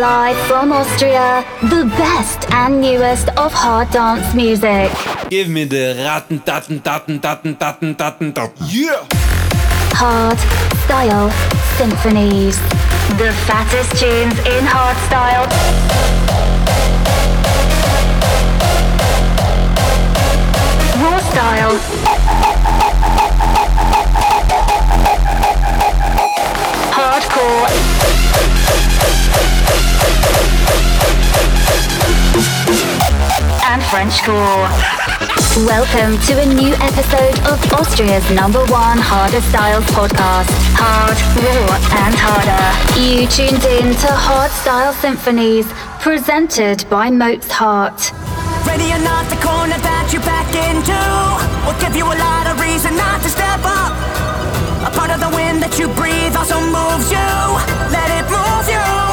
Live from Austria, the best and newest of hard dance music. Give me the ratten, datten, datten, datten, datten, datten, datten. Yeah! Hard Style Symphonies. The fattest tunes in hard style. Raw style. Hardcore. And Frenchcore. Welcome to a new episode of Austria's number one harder styles podcast. Hard, raw, and harder. You tuned in to Hard Style Symphonies, presented by Mozart. Ready or not, the corner that you back into will give you a lot of reason not to step up. A part of the wind that you breathe also moves you. Let it move you.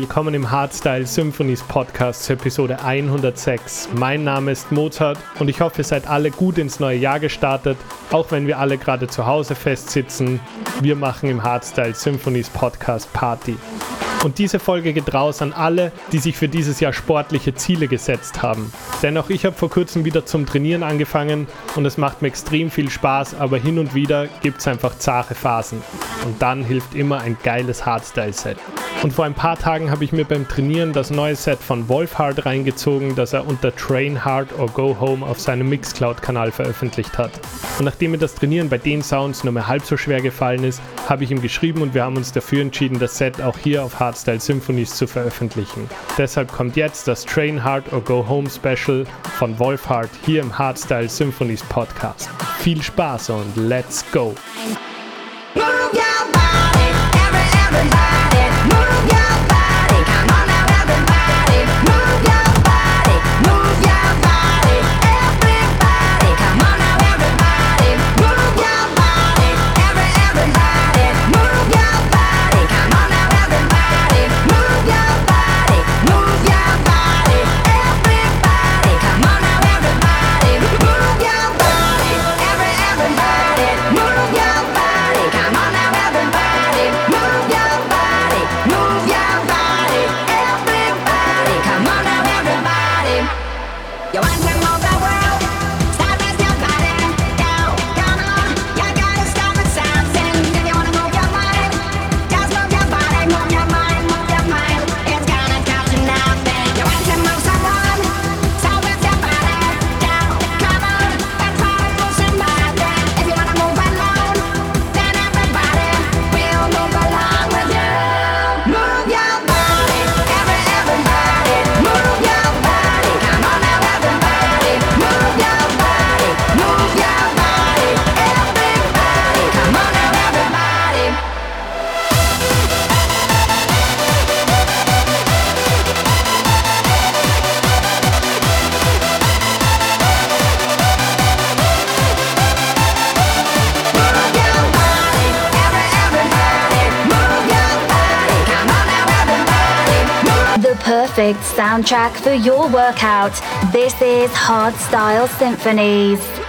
Willkommen im Hardstyle Symphonies Podcast Episode 106. Mein Name ist Mozart und ich hoffe, ihr seid alle gut ins neue Jahr gestartet, auch wenn wir alle gerade zu Hause festsitzen. Wir machen im Hardstyle Symphonies Podcast Party. Und diese Folge geht raus an alle, die sich für dieses Jahr sportliche Ziele gesetzt haben. Denn auch ich habe vor kurzem wieder zum Trainieren angefangen und es macht mir extrem viel Spaß, aber hin und wieder gibt es einfach zahre Phasen. Und dann hilft immer ein geiles Hardstyle-Set. Und vor ein paar Tagen habe ich mir beim Trainieren das neue Set von Wolfhard reingezogen, das er unter Train Hard or Go Home auf seinem Mixcloud-Kanal veröffentlicht hat. Und nachdem mir das Trainieren bei den Sounds nur mehr halb so schwer gefallen ist, habe ich ihm geschrieben und wir haben uns dafür entschieden, das Set auch hier auf Hardstyle Symphonies zu veröffentlichen. Deshalb kommt jetzt das Train Hard or Go Home Special von Wolfhard hier im Hardstyle Symphonies Podcast. Viel Spaß und let's go! Move your body, every everybody. Soundtrack for your workout. This is Hardstyle Symphonies.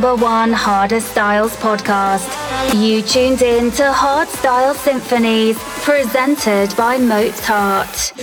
number one Harder Styles podcast. You tuned in to Hard Style Symphonies, presented by Mozart.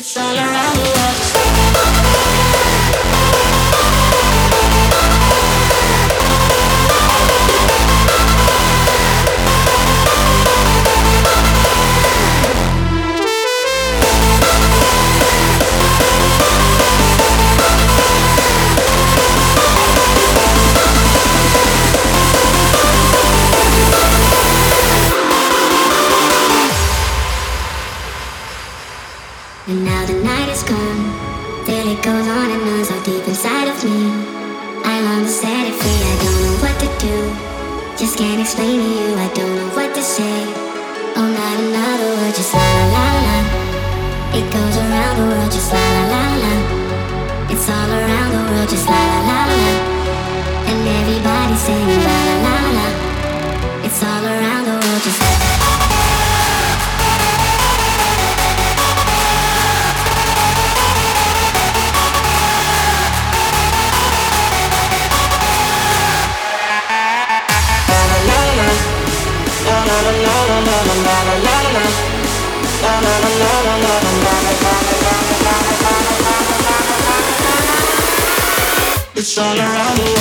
all around.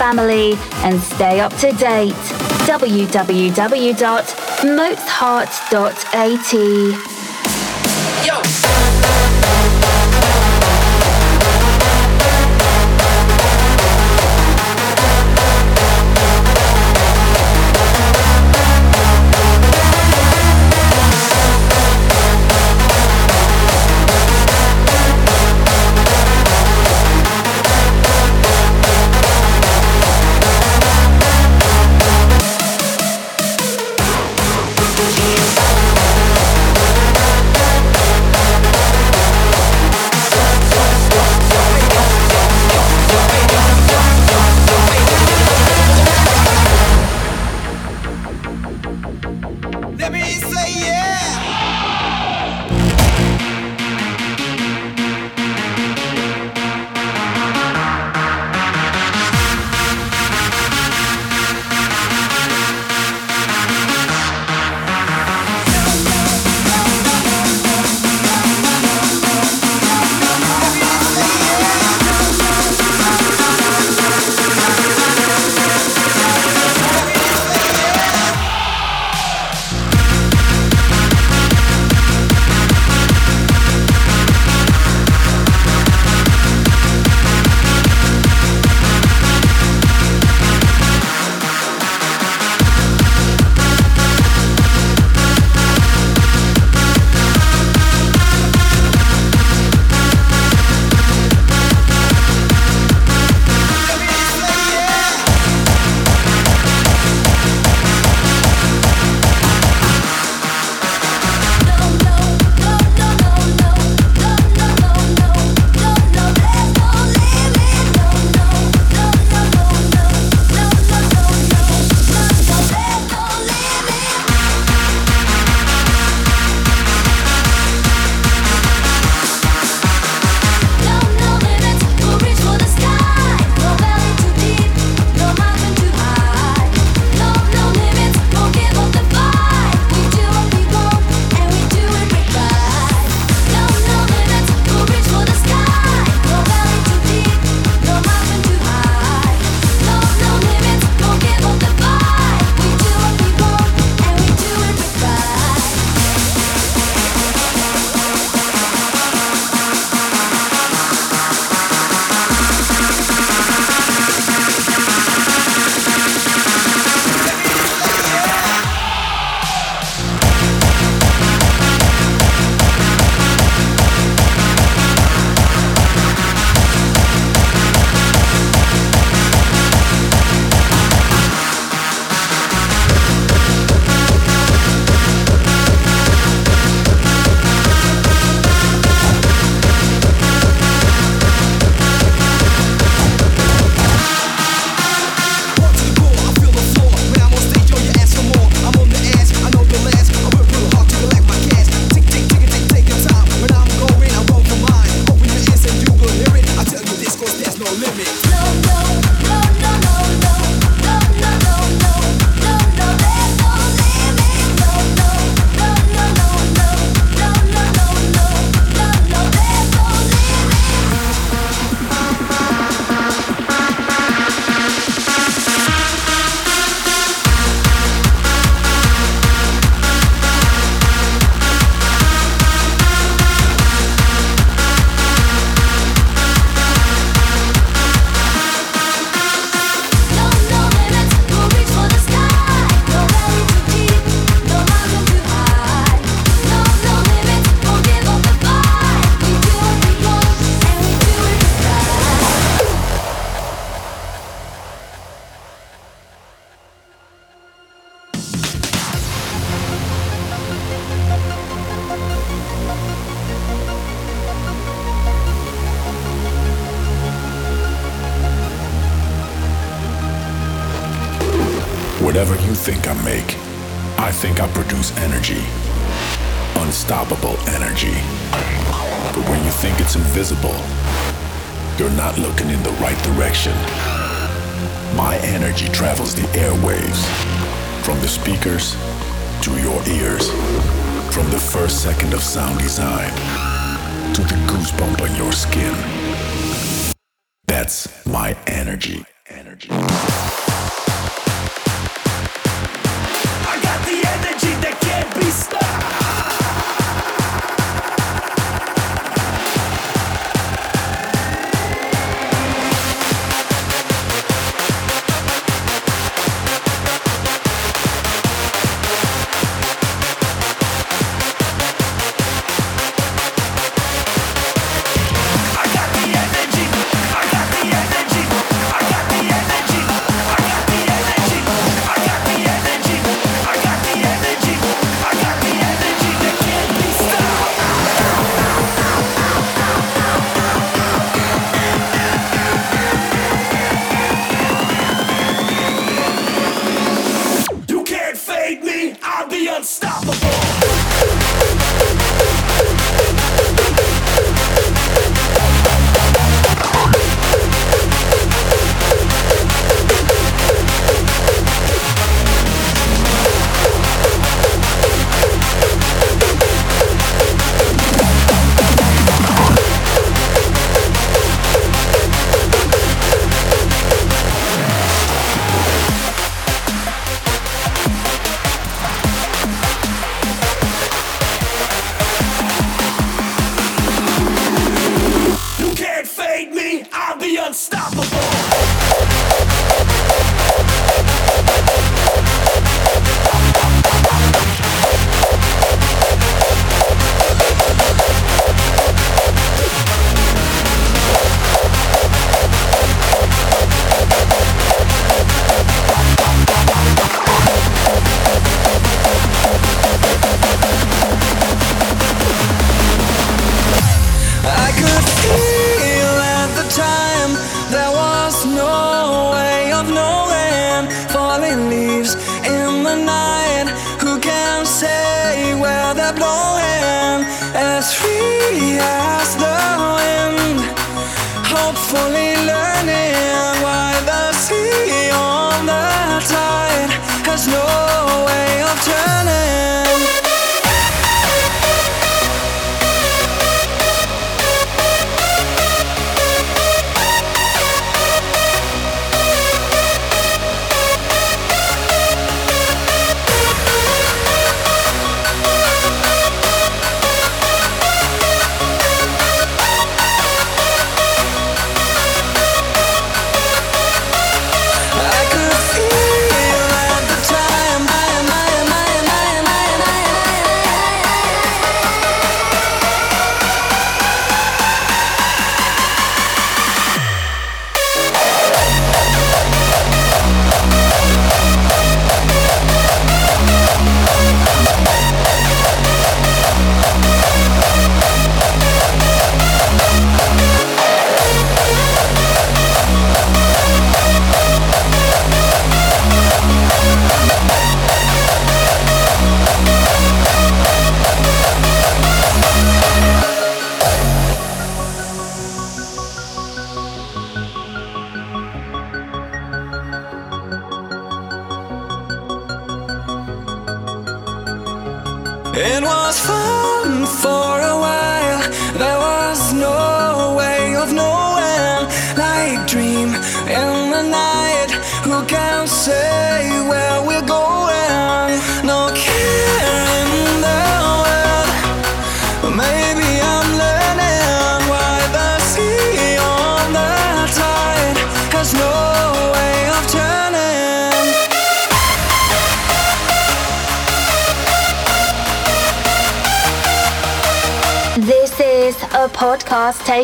Family and stay up to date. www.mozart.at Yo.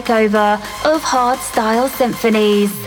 Takeover of Hardstyle Symphonies.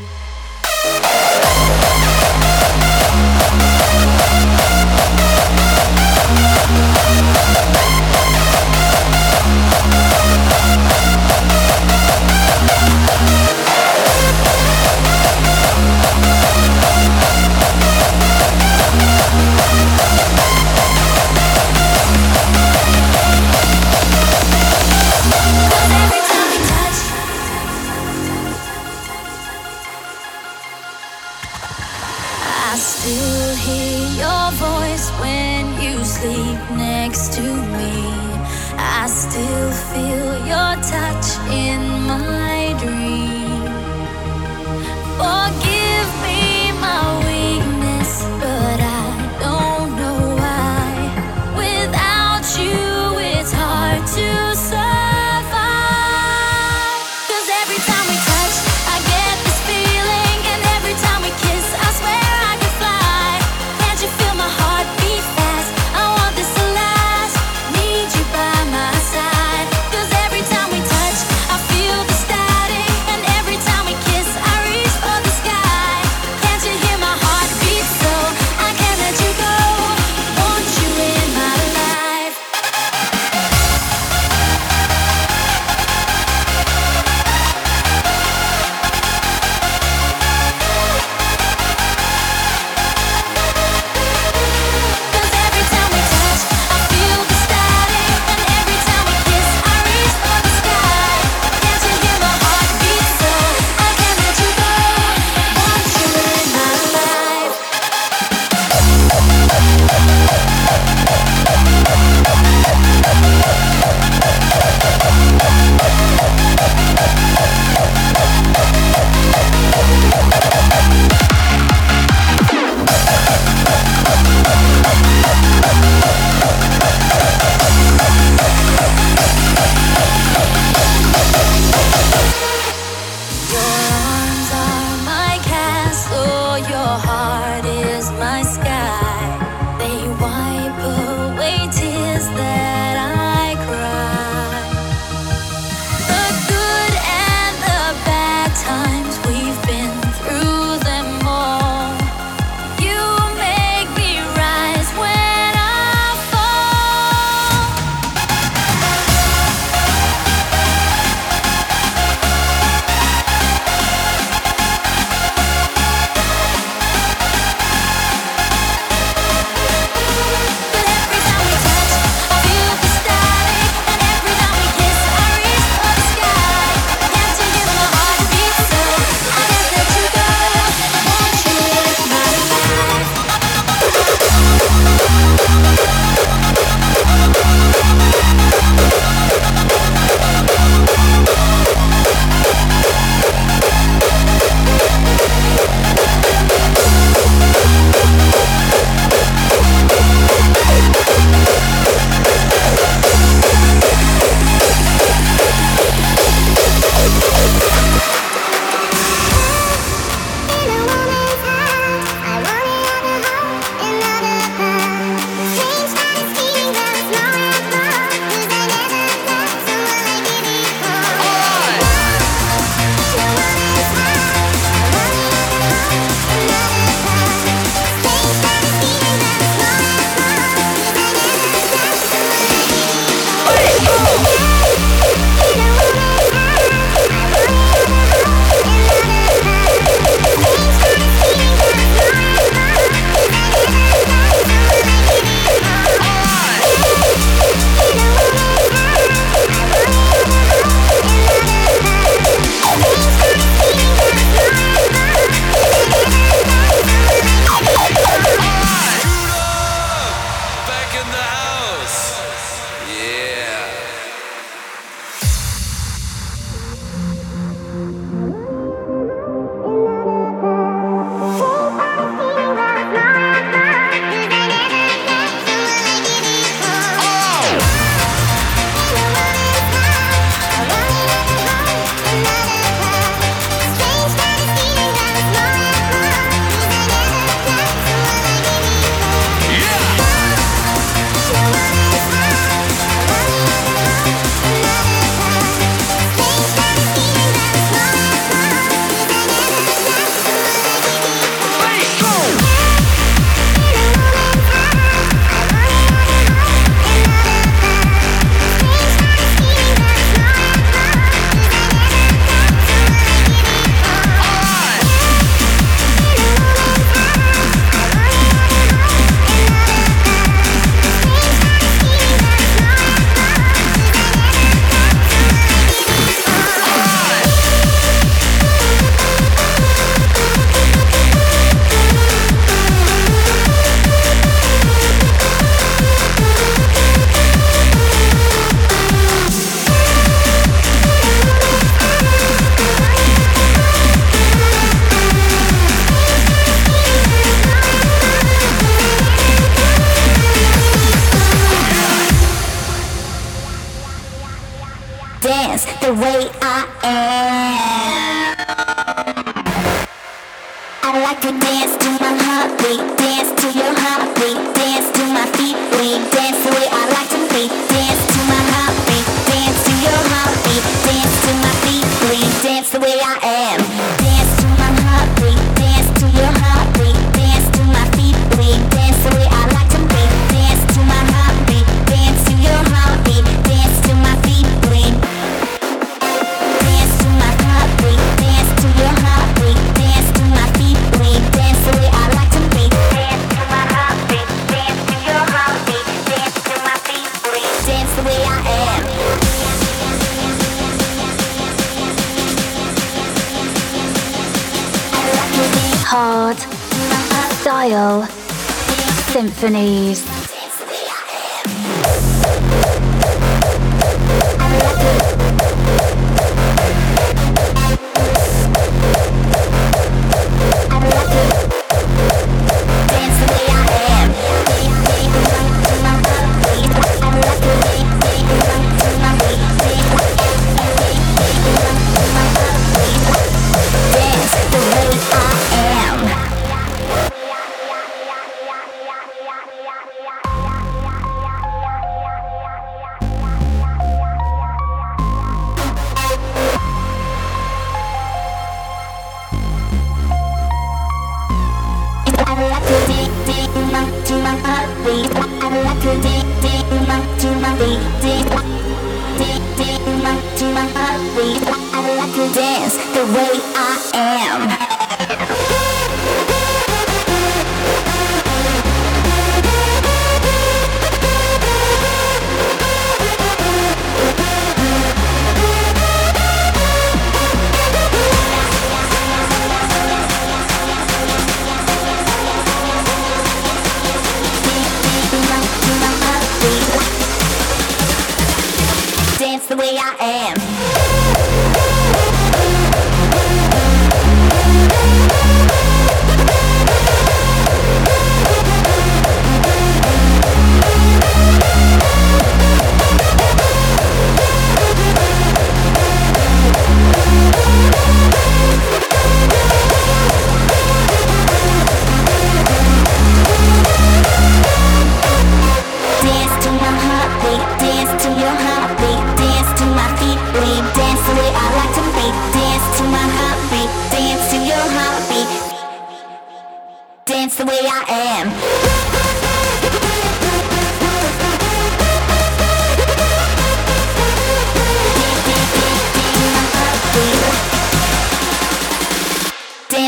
symphonies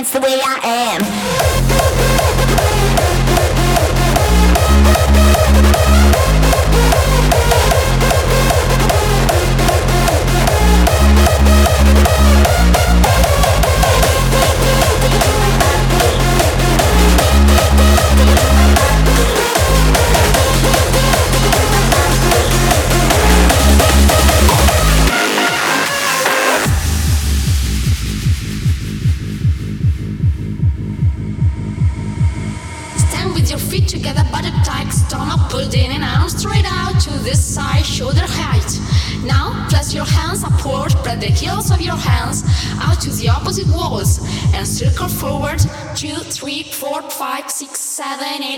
it's the way I am.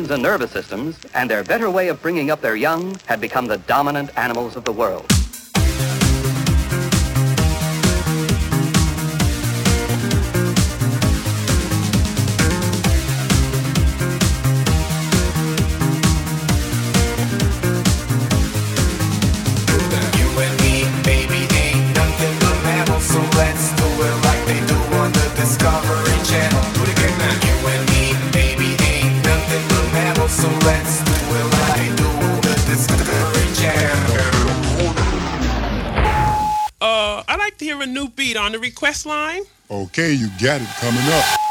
brains and nervous systems and their better way of bringing up their young had become the dominant animals of the world. Okay, you got it coming up.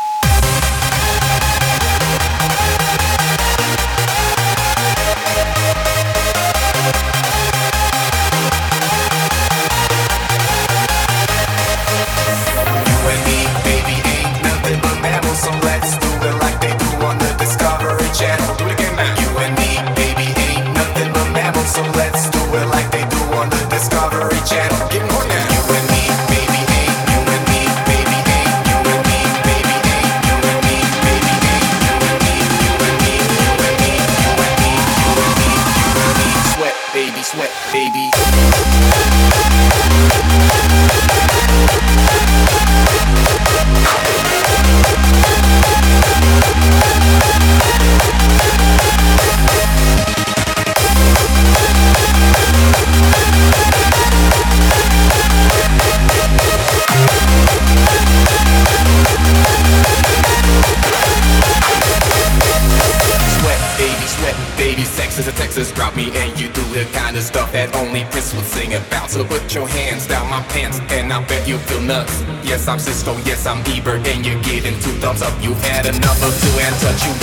you feel nuts. Yes, I'm Siskel, yes, I'm Ebert, and you're getting two thumbs up. You've had enough of two and touch, you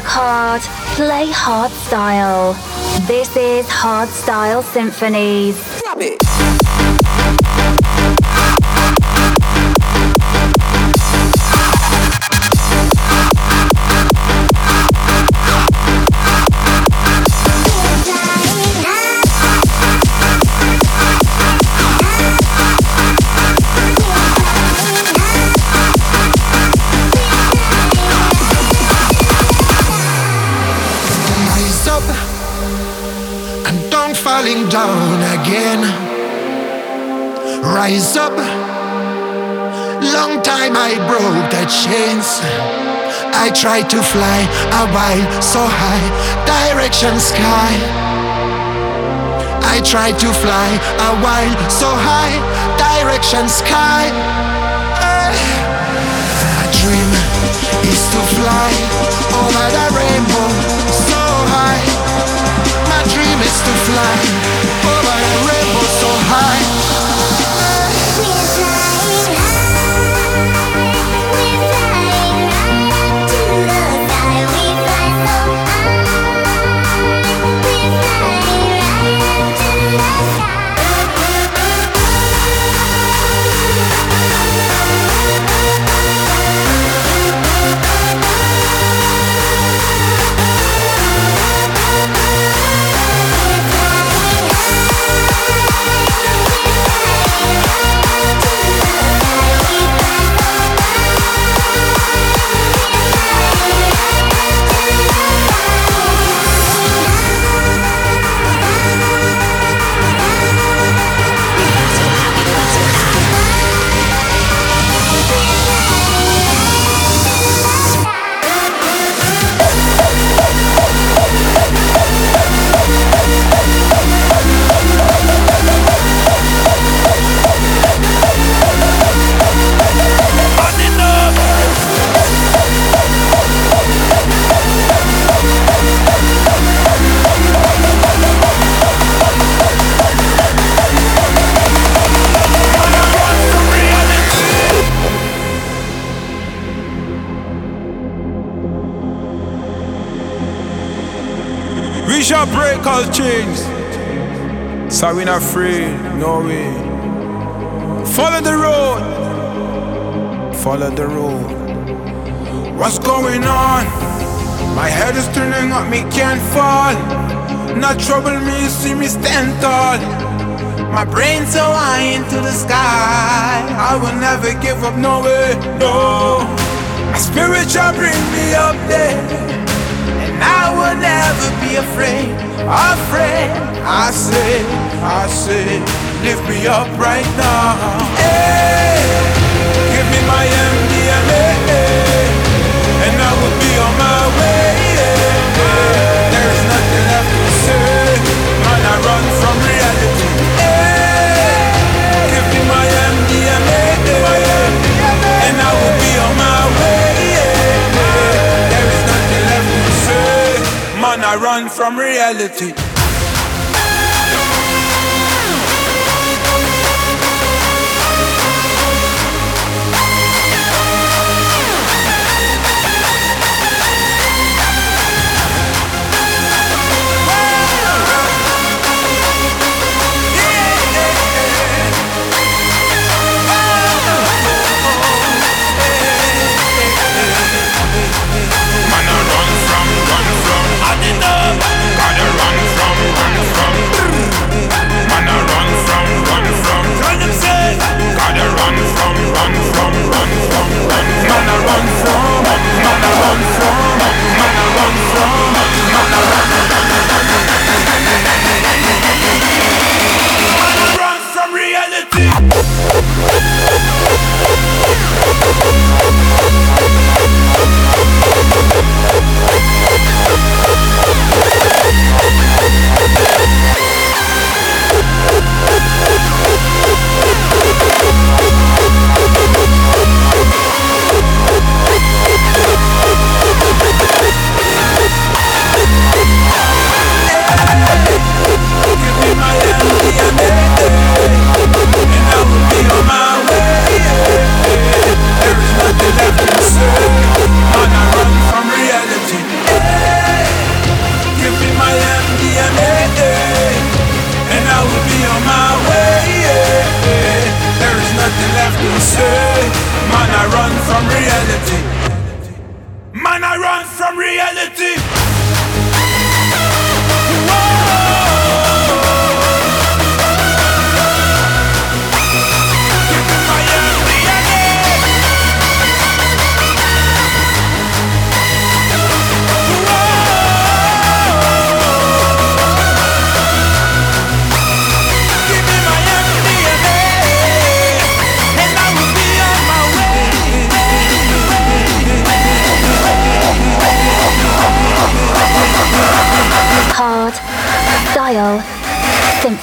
work hard, play hard style. This is Hard Style Symphonies. Falling down again. Rise up. Long time I broke the chains. I tried to fly a while so high, direction sky. I tried to fly a while so high, direction sky. Eh. My dream is to fly over the rainbow so high. Is to fly We shall break all chains. So we not afraid, no way. Follow the road. Follow the road. What's going on? My head is turning up, me can't fall. Not trouble me, see me stand tall. My brain so high into the sky. I will never give up, no way, no. My spirit shall bring me up there. Will never be afraid, afraid. I say, I say, lift me up right now. Hey, give me my MDMA, and I will be I run from reality. I run from? Man I run from? Man I run from?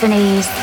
Symphonies.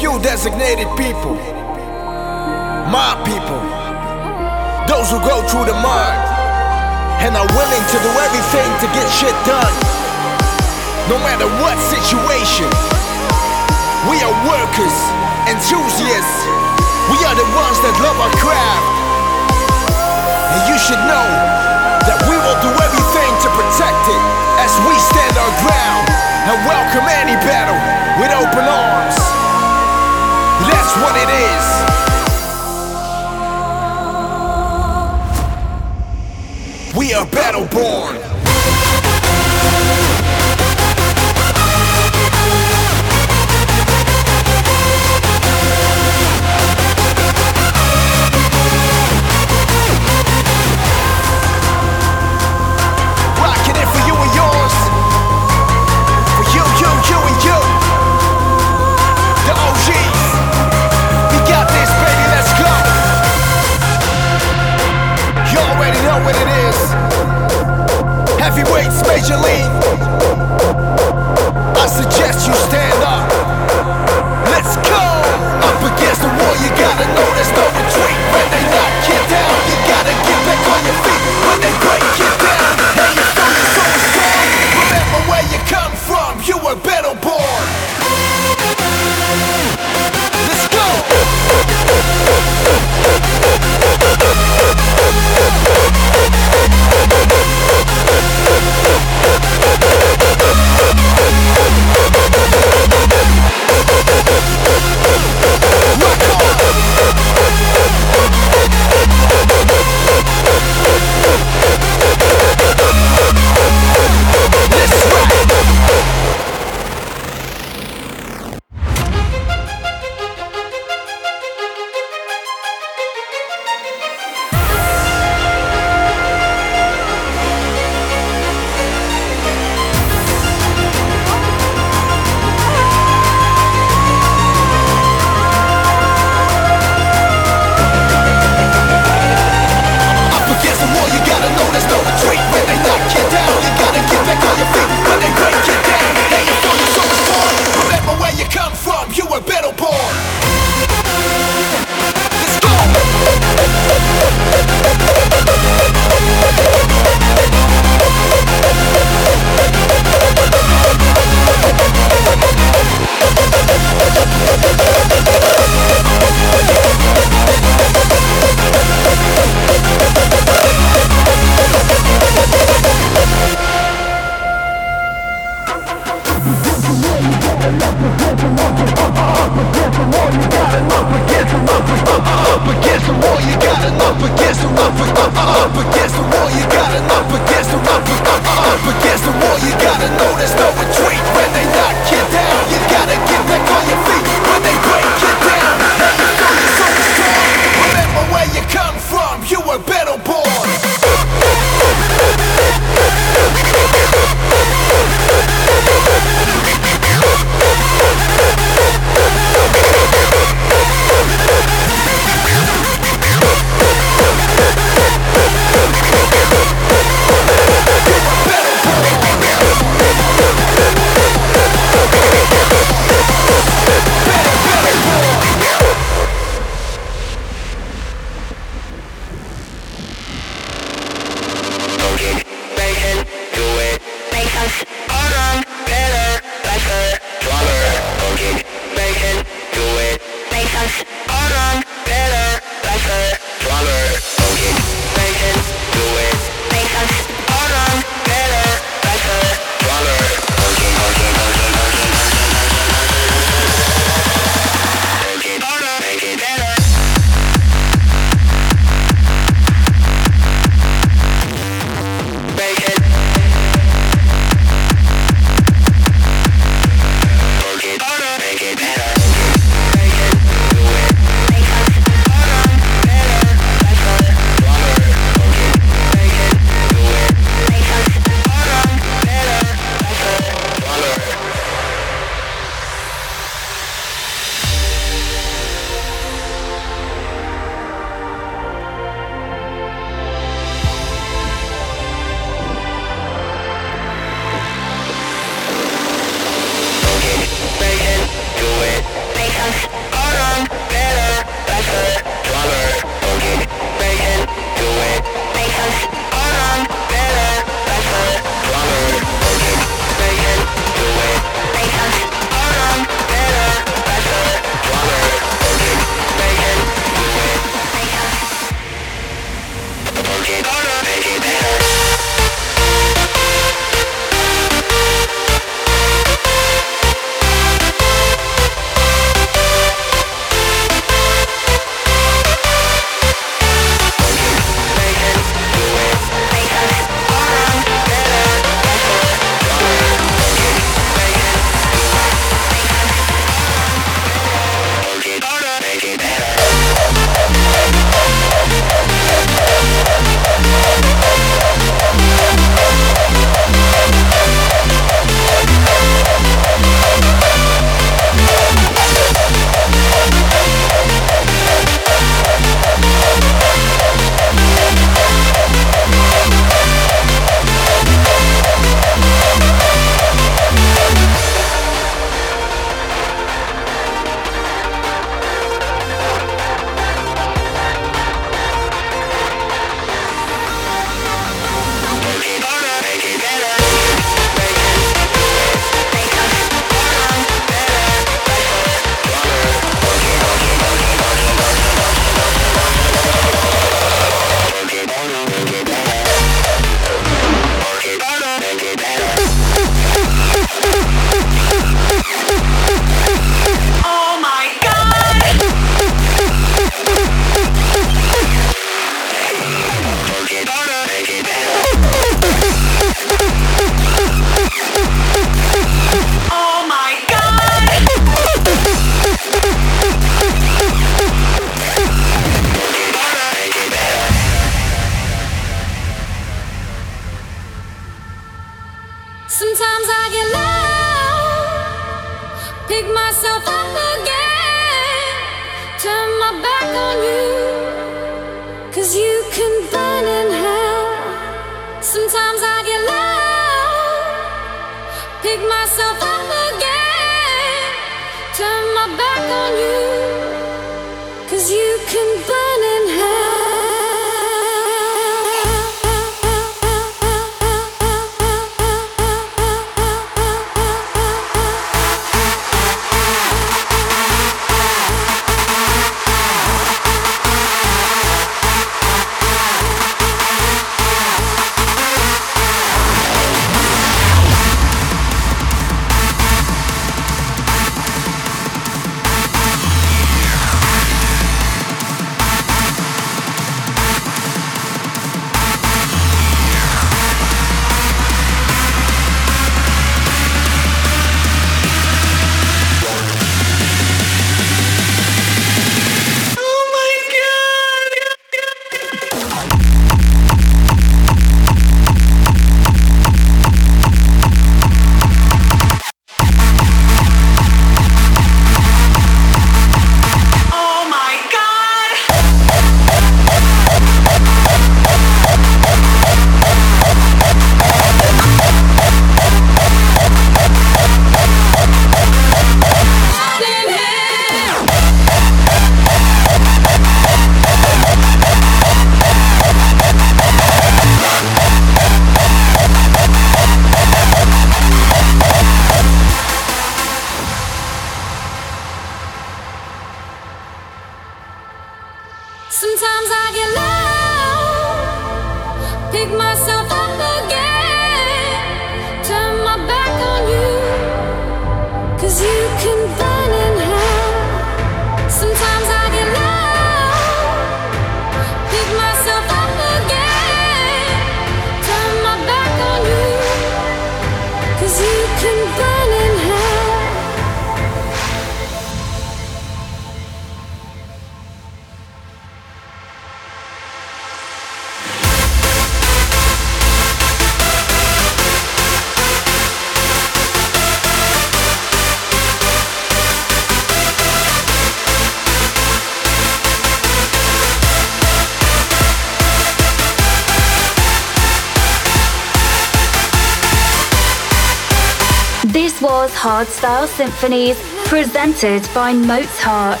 symphonies presented by Mozart.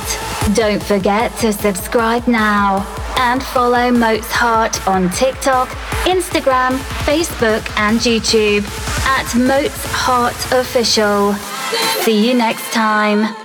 Don't forget to subscribe now and follow Mozart on TikTok, Instagram, Facebook, and YouTube at Mozart Official. See you next time.